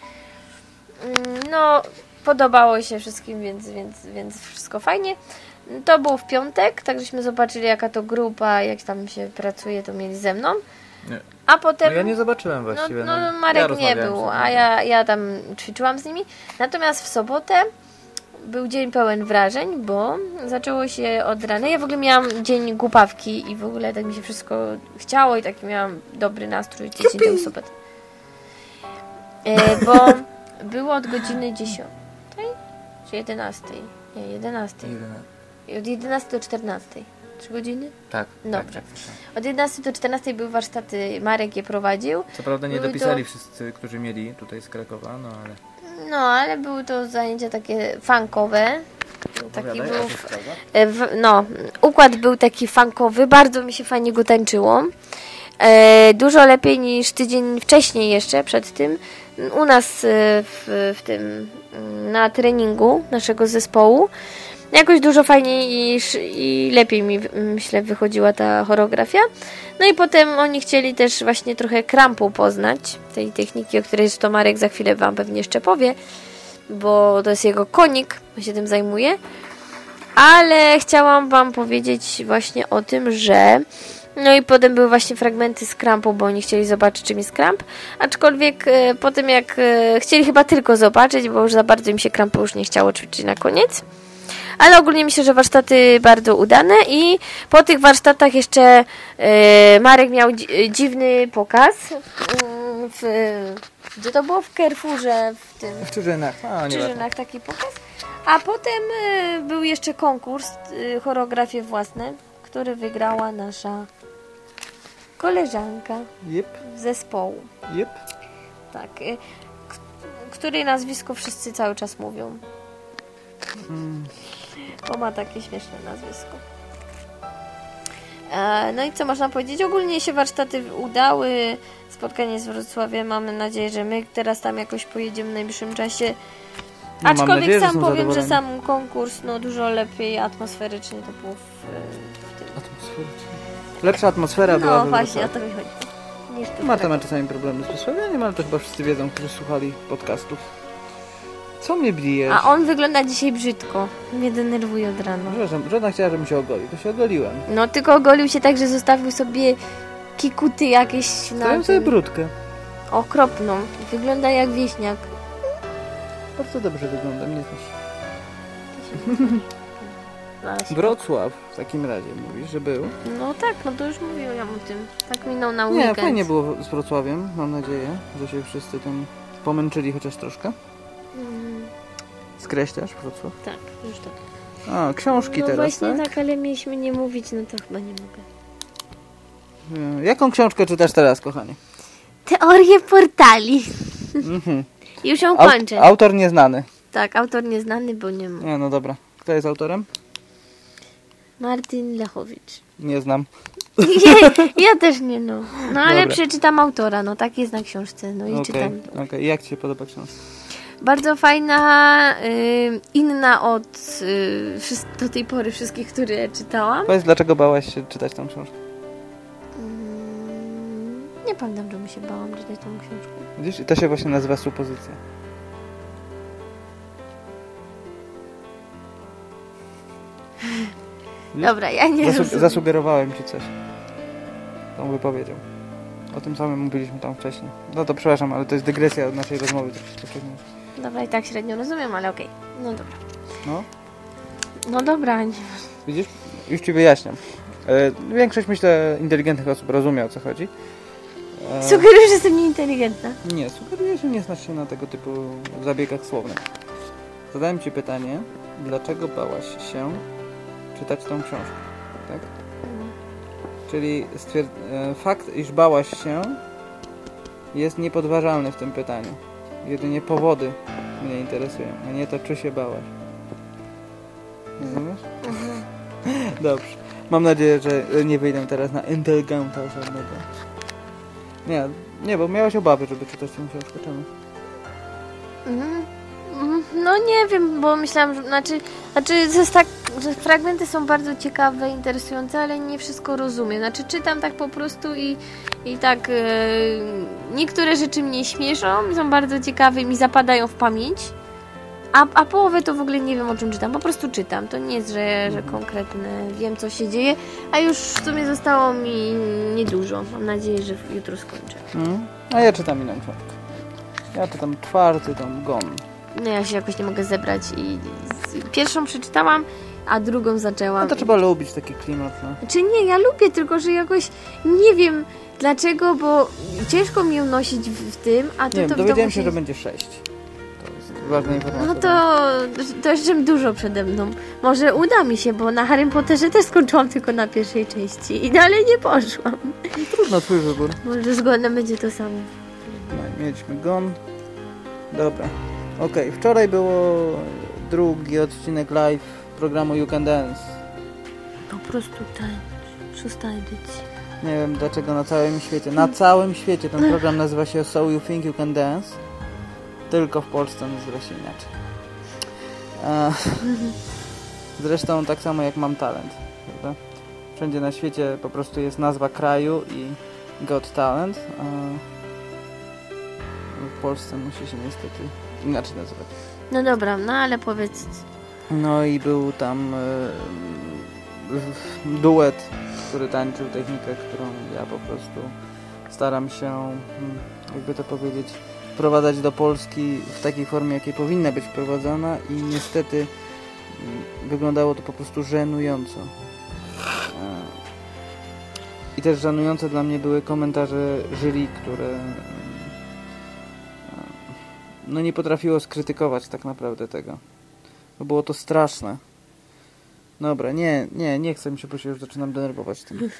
Mm, No, podobało się wszystkim, więc, więc, więc wszystko fajnie. To było w piątek, tak żeśmy zobaczyli jaka to grupa, jak tam się pracuje, to mieli ze mną. Nie. A potem... no ja nie zobaczyłem No, właściwie. no, ja Marek nie rozmawiałem był, a ja, ja tam ćwiczyłam z nimi. Natomiast w sobotę był dzień pełen wrażeń, bo zaczęło się od rana. Ja w ogóle miałam dzień głupawki i w ogóle tak mi się wszystko chciało i taki miałam dobry nastrój tydzień tę sobotę. E, bo było od godziny 10 czy 11? Nie, 11. Jedyne. Od 11 do 14. 3 godziny? Tak. Dobrze. Tak, tak, tak. Od 11 do 14 były warsztaty, Marek je prowadził. Co prawda nie Były dopisali to- wszyscy, którzy mieli tutaj z Krakowa, no ale... No, ale były to zajęcia takie funkowe. Taki był, w, no, układ był taki funkowy, bardzo mi się fajnie go tańczyło. E, dużo lepiej niż tydzień wcześniej jeszcze, przed tym. U nas e, w, w tym, mm, na treningu naszego zespołu. Jakoś dużo fajniej i, i lepiej mi, myślę, wychodziła ta choreografia. No i potem oni chcieli też właśnie trochę krampu poznać, tej techniki, o której zresztą Marek za chwilę Wam pewnie jeszcze powie, bo to jest jego konik, on się tym zajmuje. Ale chciałam Wam powiedzieć właśnie o tym, że no i potem były właśnie fragmenty z krampu, bo oni chcieli zobaczyć, czym jest kramp. Aczkolwiek e, po tym, jak e, chcieli chyba tylko zobaczyć, bo już za bardzo im się krampu już nie chciało ćwiczyć na koniec. Ale ogólnie myślę, że warsztaty bardzo udane i po tych warsztatach jeszcze e, Marek miał dzi- dziwny pokaz. mm, W, gdzie to było? W Carrefourze, w tym W Czyżynach, a w Czyżynach taki pokaz. A potem e, był jeszcze konkurs e, choreografie własne, który wygrała nasza koleżanka Jep, z zespołu. jep. Tak. Której nazwisko wszyscy cały czas mówią. Bo ma takie śmieszne nazwisko. E, no i co można powiedzieć? Ogólnie się warsztaty udały. Spotkanie z Wrocławiem. Mamy nadzieję, że my teraz tam jakoś pojedziemy w najbliższym czasie. No, Aczkolwiek nadzieję, sam powiem, że sam konkurs no dużo lepiej atmosferycznie to było w, w tym. Atmosferycznie. Lepsza atmosfera była No właśnie, o to mi chodzi. Ma Krakowie. czasami problemy z wysławianiem, ale to chyba wszyscy wiedzą, którzy słuchali podcastów. Co mnie bijesz? A on wygląda dzisiaj brzydko. Mnie denerwuje od rana. Żona, żona chciała, żebym się ogolił, to się ogoliłem. No tylko ogolił się tak, że zostawił sobie kikuty jakieś na Dałem sobie brudkę. okropną. Wygląda jak wieśniak. Bardzo dobrze nie znasz. Zaraz się- Wrocław w takim razie mówisz, że był. No tak, no to już mówiłam o tym. Tak minął na Nie, weekend. fajnie było z Wrocławiem, mam nadzieję, że się wszyscy tam pomęczyli chociaż troszkę. Mm, Skreślasz Wrocław? tak, już to. A, książki no teraz, właśnie tak? tak, ale mieliśmy nie mówić, no to chyba nie mogę. Y, Jaką książkę czytasz teraz, kochanie? Teorie portali. Mhm. Już ją Aut- kończę. autor nieznany. Tak, autor nieznany, bo nie ma. Nie, no dobra. Kto jest autorem? Martin Lechowicz. Nie znam. Nie, ja też nie no. No ale Dobra. przeczytam autora, no tak jest na książce, no i Okej, czytam. okej. Jak Ci się podoba książka? Bardzo fajna, y, inna od y, do tej pory wszystkich, które czytałam. Powiedz, dlaczego bałaś się czytać tą książkę? Mm, nie pamiętam, czemu się bałam czytać tą książkę. Widzisz, I to się właśnie nazywa supozycja. Widzisz? Dobra, ja nie Zasu- rozumiem. zasugerowałem Ci coś. Tą wypowiedzią. O tym samym mówiliśmy tam wcześniej. No to przepraszam, ale to jest dygresja od naszej rozmowy. troszeczkę wcześniej. Dobra, i tak średnio rozumiem, ale okej. No dobra. No, No dobra, nie. widzisz? Już Ci wyjaśniam. E, większość, myślę, inteligentnych osób rozumie, o co chodzi. E, Sugeruję, że jestem nieinteligentna. Nie, sugeruję, że nie znasz się na tego typu zabiegach słownych. Zadałem Ci pytanie, dlaczego bałaś się czytać tą książkę, tak? Czyli stwierd- e, fakt, iż bałaś się jest niepodważalny w tym pytaniu. Jedynie powody mnie interesują, a nie to, czy się bałaś. Rozumiesz? Dobrze. Mam nadzieję, że nie wyjdę teraz na inteligenta żadnego. Nie, nie, bo miałaś obawy, żeby czytać tę książkę. Czemu? Mhm. No nie wiem, bo myślałam, że znaczy, znaczy tak, że fragmenty są bardzo ciekawe, interesujące, ale nie wszystko rozumiem. Znaczy czytam tak po prostu i, i tak e, niektóre rzeczy mnie śmieszą, są bardzo ciekawe i mi zapadają w pamięć. A, a połowę to w ogóle nie wiem o czym czytam, po prostu czytam. To nie jest, że, że konkretne wiem co się dzieje, a już w sumie zostało mi niedużo. Mam nadzieję, że jutro skończę. Mm? A ja czytam inną książkę. Ja czytam czwarty tom Gon. No ja się jakoś nie mogę zebrać i pierwszą przeczytałam, a drugą zaczęłam. No to trzeba lubić taki klimat, no. Czy nie, ja lubię, tylko że jakoś nie wiem dlaczego, bo ciężko mi ją nosić w, tym, a tu Nie wiem, to w dowiedziałem się, że będzie sześć. To jest ważna informacja. No to, to jeszcze dużo przede mną. Może uda mi się, bo na Harry Potterze też skończyłam tylko na pierwszej części i dalej nie poszłam. Trudno, twój wybór. Może zgodem będzie to samo. No, mieliśmy Gon. Dobra. Okej, wczoraj było drugi odcinek live programu You Can Dance. Po prostu tańcz. Szósta edycja. Nie wiem dlaczego na całym świecie, na całym świecie ten program nazywa się So You Think You Can Dance. Tylko w Polsce nazywa się inaczej. E, zresztą tak samo jak Mam Talent. Prawda? Wszędzie na świecie po prostu jest nazwa kraju i Got Talent. A w Polsce musi się niestety inaczej nazywać. No dobra, no ale powiedz. No i był tam e, duet, który tańczył technikę, którą ja po prostu staram się, mm, jakby to powiedzieć, wprowadzać do Polski w takiej formie, jakiej powinna być wprowadzana i niestety mm, wyglądało to po prostu żenująco. E, I też żenujące dla mnie były komentarze jury, które no nie potrafiło skrytykować tak naprawdę tego. Bo było to straszne. Dobra, nie, nie, nie chcę mi się, bo już zaczynam denerwować tym.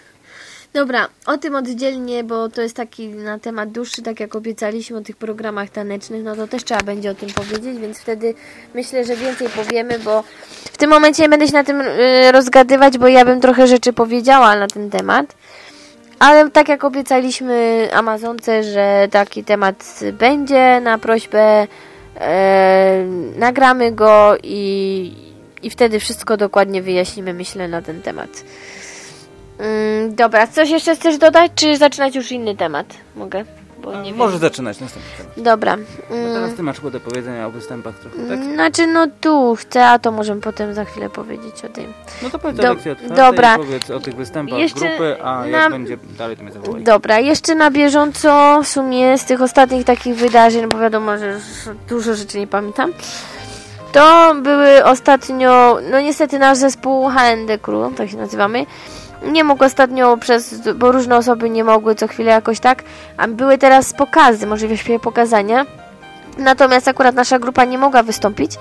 Dobra, o tym oddzielnie, bo to jest taki na temat dłuższy, tak jak obiecaliśmy o tych programach tanecznych, no to też trzeba będzie o tym powiedzieć, więc wtedy myślę, że więcej powiemy, bo w tym momencie nie będę się na tym y, rozgadywać, bo ja bym trochę rzeczy powiedziała na ten temat. Ale tak jak obiecaliśmy Amazonce, że taki temat będzie na prośbę, e, nagramy go i, i wtedy wszystko dokładnie wyjaśnimy, myślę, na ten temat. Mm, dobra, coś jeszcze chcesz dodać, czy zaczynać już inny temat? Mogę? Bo nie Może wiem. zaczynać następny temat. Dobra. Bo Mm, teraz ty masz do powiedzenia o występach trochę, tak? Znaczy, no tu chcę, a to możemy potem za chwilę powiedzieć o tym. No to powiedz Do- o lekcji otwartej, dobra. powiedz o tych występach Jeszcze grupy, a na- jak będzie dalej, to mnie zawołaj. Dobra, jeszcze na bieżąco w sumie z tych ostatnich takich wydarzeń, bo wiadomo, że już dużo rzeczy nie pamiętam. To były ostatnio, no niestety nasz zespół HND Crew, tak się nazywamy, nie mógł ostatnio przez, bo różne osoby nie mogły co chwilę jakoś tak, a były teraz pokazy, możliwe pokazania. Natomiast akurat nasza grupa nie mogła wystąpić.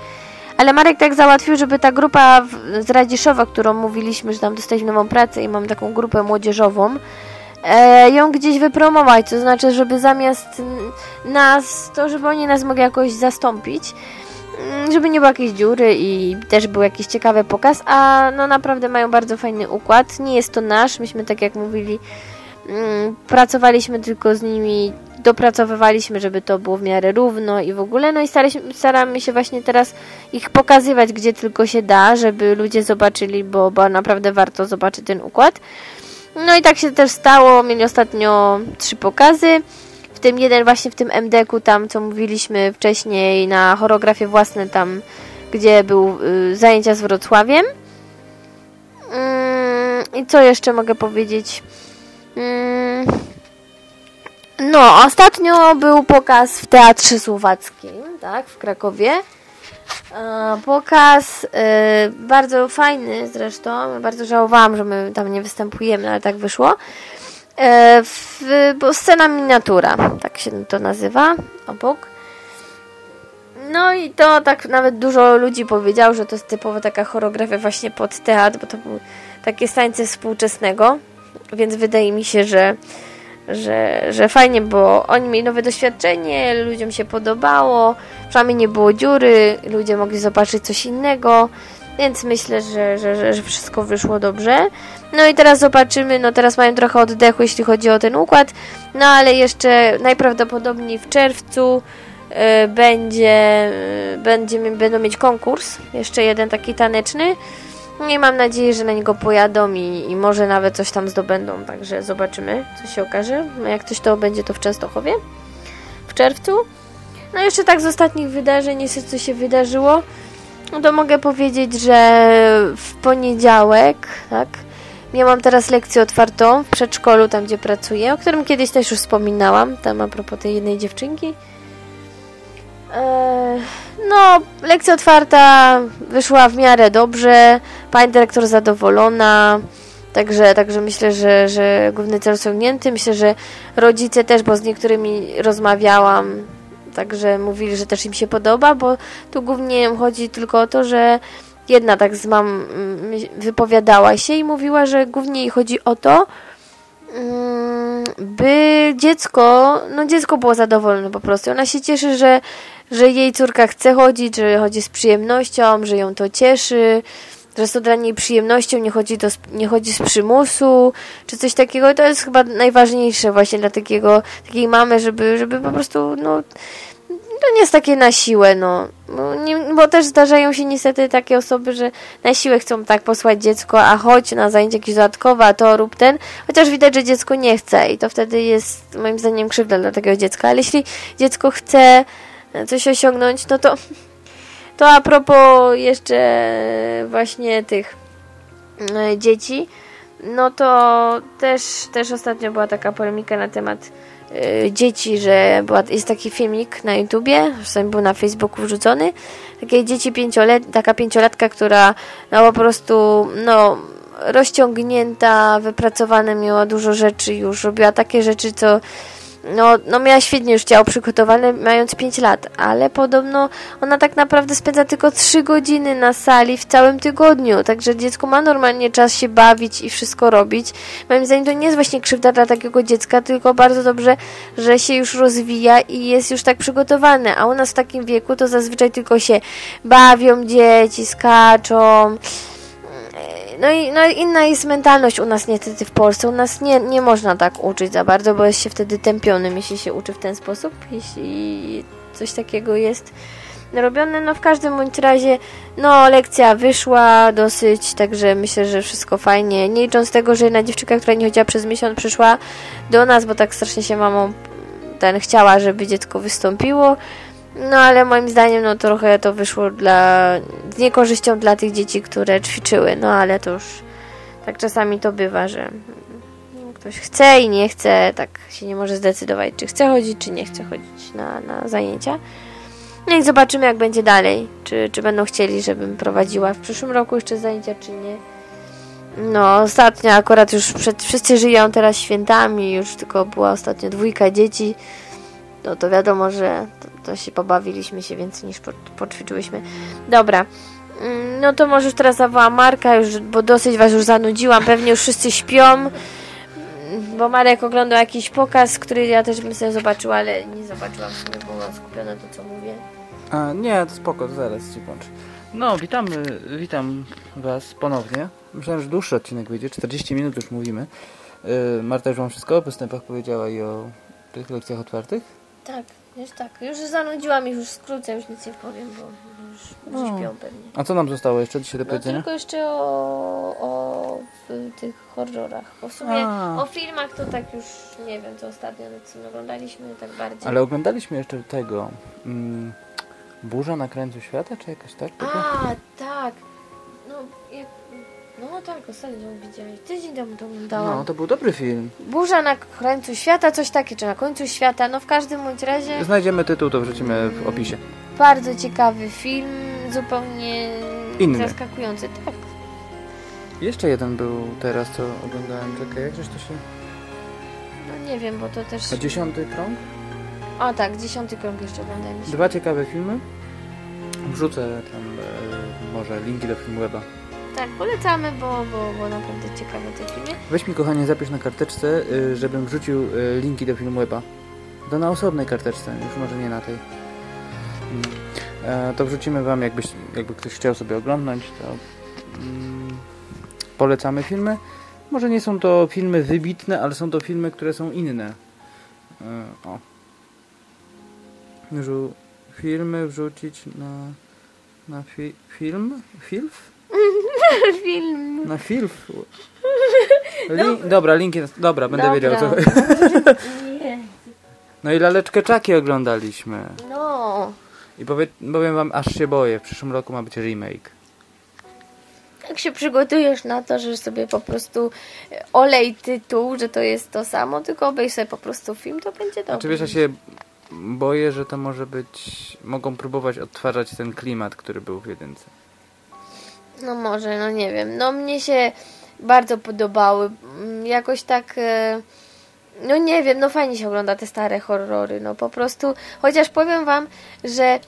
Ale Marek tak załatwił, żeby ta grupa z Radziszowa, którą mówiliśmy, że tam dostaliśmy nową pracę i mam taką grupę młodzieżową, e, ją gdzieś wypromować, to znaczy, żeby zamiast nas, to żeby oni nas mogli jakoś zastąpić, żeby nie było jakiejś dziury i też był jakiś ciekawy pokaz, a no naprawdę mają bardzo fajny układ. Nie jest to nasz, myśmy tak jak mówili, mm, pracowaliśmy tylko z nimi, dopracowywaliśmy, żeby to było w miarę równo i w ogóle, no i staramy się właśnie teraz ich pokazywać, gdzie tylko się da, żeby ludzie zobaczyli, bo, bo naprawdę warto zobaczyć ten układ. No i tak się też stało, mieli ostatnio trzy pokazy, w tym jeden właśnie w tym MDK-u tam, co mówiliśmy wcześniej na choreografie własne tam, gdzie był y, zajęcia z Wrocławiem. Mm, I co jeszcze mogę powiedzieć? Mm, no, ostatnio był pokaz w Teatrze Słowackim, tak, w Krakowie. Pokaz e, bardzo fajny zresztą. Bardzo żałowałam, że my tam nie występujemy, ale tak wyszło. E, w, bo scena miniatura, tak się to nazywa, obok. No i to tak nawet dużo ludzi powiedziało, że to jest typowo taka choreografia właśnie pod teatr, bo to były takie tańce współczesnego, więc wydaje mi się, że, że, że fajnie, bo oni mieli nowe doświadczenie, ludziom się podobało, przynajmniej nie było dziury, ludzie mogli zobaczyć coś innego, więc myślę, że, że, że, wszystko wyszło dobrze. No i teraz zobaczymy, no teraz mają trochę oddechu, jeśli chodzi o ten układ, no ale jeszcze najprawdopodobniej w czerwcu y, będzie, y, będzie, będą mieć konkurs, jeszcze jeden taki taneczny. No i mam nadzieję, że na niego pojadą i, i może nawet coś tam zdobędą, także zobaczymy, co się okaże. No jak coś to będzie to w Częstochowie w czerwcu. No jeszcze tak z ostatnich wydarzeń, jeszcze co się wydarzyło, no to mogę powiedzieć, że w poniedziałek, tak, miałam teraz lekcję otwartą w przedszkolu, tam gdzie pracuję, o którym kiedyś też już wspominałam, tam a propos tej jednej dziewczynki. Eee, no, lekcja otwarta wyszła w miarę dobrze, pani dyrektor zadowolona, także, także myślę, że, że główny cel osiągnięty. Myślę, że rodzice też, bo z niektórymi rozmawiałam, także mówili, że też im się podoba, bo tu głównie chodzi tylko o to, że jedna tak z mam mm, wypowiadała się i mówiła, że głównie jej chodzi o to, mm, by dziecko, no dziecko było zadowolone po prostu. Ona się cieszy, że, że jej córka chce chodzić, że chodzi z przyjemnością, że ją to cieszy, że jest to dla niej przyjemnością, nie chodzi, do, nie chodzi z przymusu, czy coś takiego. To jest chyba najważniejsze właśnie dla takiego, takiej mamy, żeby, żeby po prostu, no, to nie jest takie na siłę, no. Bo, nie, bo też zdarzają się niestety takie osoby, że na siłę chcą tak posłać dziecko, a chodź na zajęcie jakieś dodatkowe, a to rób ten, chociaż widać, że dziecko nie chce i to wtedy jest moim zdaniem krzywda dla takiego dziecka. Ale jeśli dziecko chce coś osiągnąć, no to to a propos jeszcze właśnie tych e, dzieci, no to też, też ostatnio była taka polemika na temat e, dzieci, że była, jest taki filmik na YouTubie, czasami był na Facebooku wrzucony, takie dzieci pięciolet, taka pięciolatka, która no po prostu no rozciągnięta, wypracowane miała dużo rzeczy już, robiła takie rzeczy, co no, no miała świetnie już ciało przygotowane, mając 5 lat, ale podobno ona tak naprawdę spędza tylko 3 godziny na sali w całym tygodniu, także dziecko ma normalnie czas się bawić i wszystko robić. Moim zdaniem to nie jest właśnie krzywda dla takiego dziecka, tylko bardzo dobrze, że się już rozwija i jest już tak przygotowane, a u nas w takim wieku to zazwyczaj tylko się bawią dzieci, skaczą, no i no inna jest mentalność u nas niestety w Polsce. U nas nie, nie można tak uczyć za bardzo, bo jest się wtedy tępionym, jeśli się uczy w ten sposób, jeśli coś takiego jest robione. No w każdym bądź razie, no lekcja wyszła dosyć, także myślę, że wszystko fajnie. Nie licząc tego, że jedna dziewczynka, która nie chodziła przez miesiąc, przyszła do nas, bo tak strasznie się mamą ten chciała, żeby dziecko wystąpiło. No ale moim zdaniem no trochę to wyszło dla z niekorzyścią dla tych dzieci, które ćwiczyły. No ale to już tak czasami to bywa, że ktoś chce i nie chce, tak się nie może zdecydować, czy chce chodzić, czy nie chce chodzić na, na zajęcia. No i zobaczymy, jak będzie dalej. Czy, czy będą chcieli, żebym prowadziła w przyszłym roku jeszcze zajęcia, czy nie. No, ostatnio akurat już przed, wszyscy żyją teraz świętami, już tylko była ostatnio dwójka dzieci. No to wiadomo, że to, to się pobawiliśmy się więcej niż po, poćwiczyłyśmy. Dobra. Mm, no to może już teraz zawołam Marka, już, bo dosyć was już zanudziłam. Pewnie już wszyscy śpią. Bo Marek oglądał jakiś pokaz, który ja też bym sobie zobaczyła, ale nie zobaczyłam sobie, bo byłam skupiona to, co mówię. A, nie, to spoko, zaraz ci włączę. No, witamy, witam was ponownie. Myślałem, że dłuższy odcinek wyjdzie, 40 minut już mówimy. Yy, Marta już wam wszystko o postępach powiedziała i o tych lekcjach otwartych? Tak, już tak. Już zanudziłam ich, już skrócę, już nic nie powiem, bo już, już No. śpią pewnie. A co nam zostało jeszcze dzisiaj do No powiedzenia? tylko jeszcze o, o tych horrorach. Bo w sumie A. o filmach to tak już nie wiem, co ostatnio nad czym oglądaliśmy, tak bardziej. Ale oglądaliśmy jeszcze tego... Mm, Burza na krańcu świata, czy jakoś tak? A, tak. No, jak, no tak, ostatnio widziałeś. Tydzień temu to oglądałam. No, to był dobry film. Burza na krańcu świata, coś takie, czy na końcu świata. No w każdym bądź razie Znajdziemy tytuł, to wrzucimy w opisie. bardzo ciekawy film, zupełnie Inny. zaskakujący. Tak. Jeszcze jeden był teraz, co oglądałem. Czekaj, jak żeś to się... No nie wiem, bo to też... A dziesiąty krąg? O tak, dziesiąty krąg jeszcze oglądaliśmy. Dwa ciekawe filmy. Wrzucę tam e, może linki do Filmweba. Tak, polecamy, bo, bo, bo naprawdę ciekawe te filmy. Weź mi kochanie zapisz na karteczce, y, żebym wrzucił y, linki do Filmweba. To na osobnej karteczce, już może nie na tej. Mm. E, to wrzucimy wam, jakbyś, jakby ktoś chciał sobie oglądnąć, to mm, polecamy filmy. Może nie są to filmy wybitne, ale są to filmy, które są inne. E, o. Żu filmy wrzucić na, na fi film? Filf? Film. Na. Lin, dobra, linki. Dobra, będę Dobra. wiedział co. No i laleczkę czaki oglądaliśmy. No. I powie, powiem wam, aż się boję. W przyszłym roku ma być remake. Jak się przygotujesz na to, że sobie po prostu e, olej tytuł, że to jest to samo, tylko obejrz sobie po prostu film, to będzie dobrze. Znaczy wiesz, ja się boję, że to może być... Mogą próbować odtwarzać ten klimat, który był w jedynce. No może, no nie wiem. No mnie się bardzo podobały. Mm, Jakoś tak... e, No nie wiem, no fajnie się ogląda te stare horrory, no po prostu. Chociaż powiem wam, że e,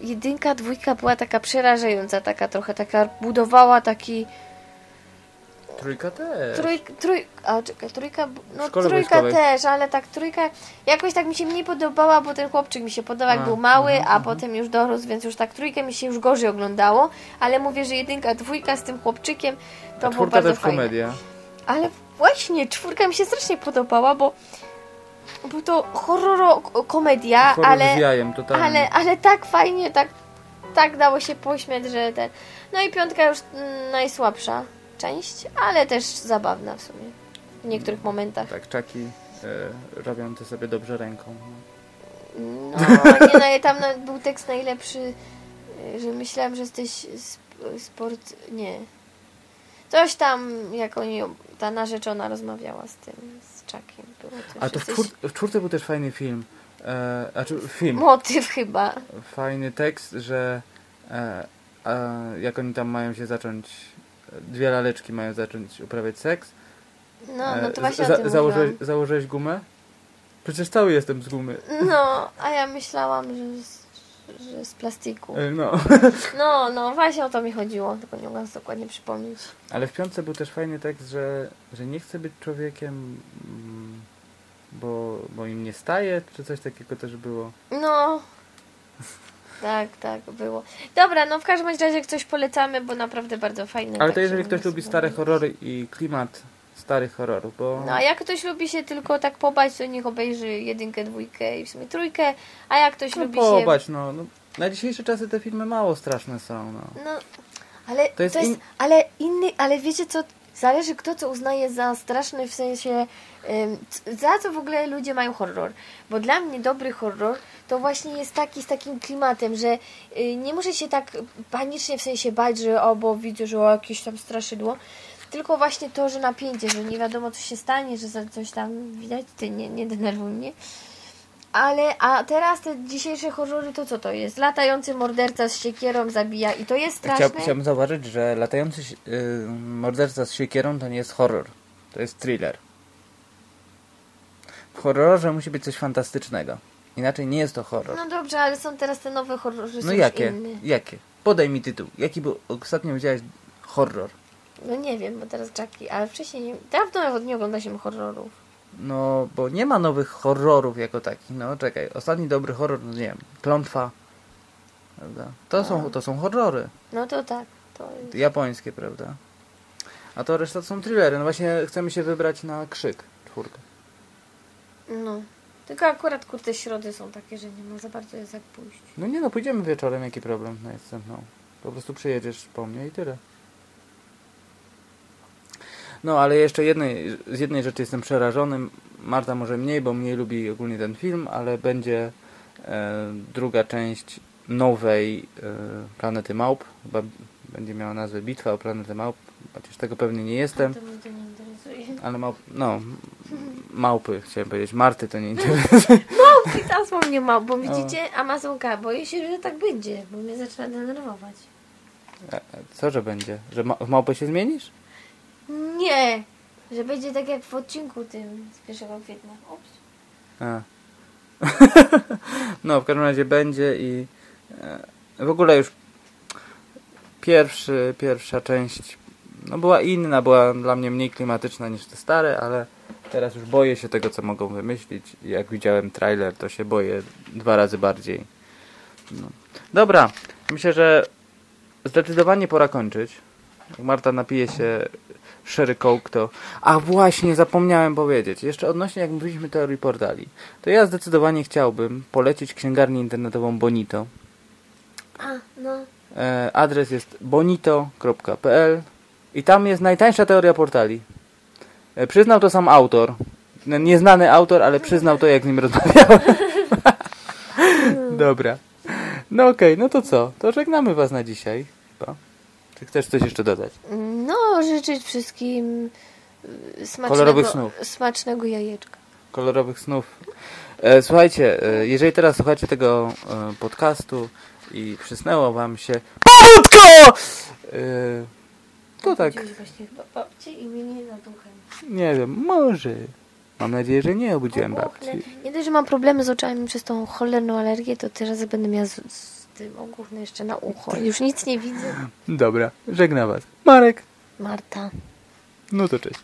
jedynka, dwójka była taka przerażająca, taka trochę, taka budowała taki... Trójka też. Trój, trój, a czekaj, trójka, no szkole trójka wojskowej. też, ale tak trójka jakoś tak mi się mniej podobała, bo ten chłopczyk mi się podobał, jak A, był mały, mhm, a mhm. potem już dorósł, więc już tak trójkę mi się już gorzej oglądało, ale mówię, że jedynka, dwójka z tym chłopczykiem to A było czwórka bardzo też fajne. komedia. Ale właśnie, czwórka mi się strasznie podobała, bo był to horroro komedia, Horror ale, z jajem, totalnie. ale, ale tak fajnie, tak, tak dało się pośmiać, że ten... No i piątka już mm, najsłabsza część, ale też zabawna w sumie. W niektórych momentach. Tak, czaki e, robią to sobie dobrze ręką. No, nie, no, tam nawet był tekst najlepszy, y, że myślałam, że jesteś sp- sport... Nie. Coś tam, jak oni, ta narzeczona rozmawiała z tym, z coś, A to w, czwór, w czwórce był też fajny film. E, znaczy film. Motyw chyba. Fajny tekst, że e, e, jak oni tam mają się zacząć, dwie laleczki mają zacząć uprawiać seks. No, no to E, właśnie za, założyłeś, założyłeś gumę? Przecież cały jestem z gumy. No, a ja myślałam, że z, że z plastiku. E, No. No, no, właśnie o to mi chodziło, tylko nie mogłam sobie dokładnie przypomnieć. Ale w piątce był też fajny tekst, że, że nie chce być człowiekiem, mm, bo, bo im nie staje, czy coś takiego też było. No. Tak, tak, było. Dobra, no w każdym razie jak coś polecamy, bo naprawdę bardzo fajne. Ale to jeżeli się ktoś lubi stare horrory i klimat starych horrorów, bo... No a jak ktoś lubi się tylko tak pobać, to niech obejrzy jedynkę, dwójkę i w sumie trójkę, a jak ktoś No lubi się... popatrz, no, no. Na dzisiejsze czasy te filmy mało straszne są, no. No, ale To to jest jest, in- ale inny, ale wiecie co, zależy kto co uznaje za straszny, w sensie za co w ogóle ludzie mają horror. Bo dla mnie dobry horror to właśnie jest taki z takim klimatem, że y, nie muszę się tak panicznie w sensie bać, że o, bo widzę, że o, jakieś tam straszydło, tylko właśnie to, że napięcie, że nie wiadomo co się stanie, że coś tam widać, ty nie, nie denerwuj mnie. Ale, a teraz te dzisiejsze horrory to co to jest? Latający morderca z siekierą zabija i to jest straszne. Chciał, chciałbym zauważyć, że latający si- y, morderca z siekierą to nie jest horror, to jest thriller. W horrorze musi być coś fantastycznego. Inaczej nie jest to horror. No dobrze, ale są teraz te nowe horrory, No jakie? Jakie? Podaj mi tytuł. Jaki był ostatnio widziałeś horror? No nie wiem, bo teraz Jackie, ale wcześniej nie... Dawno nie oglądaliśmy horrorów. No, bo nie ma nowych horrorów jako takich. No, czekaj. Ostatni dobry horror, no nie wiem, Klątwa. Prawda? To, są, to są horrory. No to tak, to jest... Japońskie, prawda? A to reszta to są thrillery. No właśnie chcemy się wybrać na krzyk. Czwórkę. No. Tylko akurat kurde środy są takie, że nie ma za bardzo jest jak pójść. No nie no, pójdziemy wieczorem, jaki problem na następną. Po prostu przyjedziesz po mnie i tyle. No, ale jeszcze jednej, z jednej rzeczy jestem przerażony. Marta może mniej, bo mniej lubi ogólnie ten film, ale będzie e, druga część nowej e, Planety Małp. Chyba będzie miała nazwę Bitwa o Planetę Małp, chociaż tego pewnie nie jestem. To mnie to nie interesuje. Ale małp, no, małpy chciałem powiedzieć. Marty to nie interesuje. I teraz mam nie ma, bo widzicie, Amazonka, boję się, że tak będzie, bo mnie zaczyna denerwować. A- a Co, że będzie? Że ma, w małpę się zmienisz? Nie! Że będzie tak jak w odcinku tym z 1 kwietnia. Ups. A. no, w każdym razie będzie i e, w ogóle już pierwszy, pierwsza część no była inna, była dla mnie mniej klimatyczna niż te stare, ale teraz już boję się tego, co mogą wymyślić. Jak widziałem trailer, to się boję dwa razy bardziej. No. Dobra, myślę, że zdecydowanie pora kończyć. Jak Marta napije się Sherry Coke, to... A właśnie, zapomniałem powiedzieć. Jeszcze odnośnie, jak mówiliśmy teorii portali. To ja zdecydowanie chciałbym polecić księgarnię internetową Bonito. A, no. E, adres jest bonito.pl i tam jest najtańsza teoria portali. E, przyznał to sam autor. Nieznany autor, ale przyznał to, jak z nim rozmawiałem. Dobra. No okej, no to co? To żegnamy was na dzisiaj. Czy chcesz coś jeszcze dodać? No, życzyć wszystkim y, smacznego, Kolorowych snów. smacznego jajeczka. kolorowych snów. E, słuchajcie, e, jeżeli teraz słuchacie tego e, podcastu i przysnęło wam się POWÓDKO! E, to tak, Obudziłeś właśnie chyba babci i mnie nie nie wiem, może. Mam nadzieję, że nie obudziłem babci. Nie dość, że mam problemy z oczami przez tą cholerną alergię, to teraz będę miała z, z tym ogórne jeszcze na ucho. Już nic nie widzę. Dobra, żegnam was. Marek, Marta. no to cześć.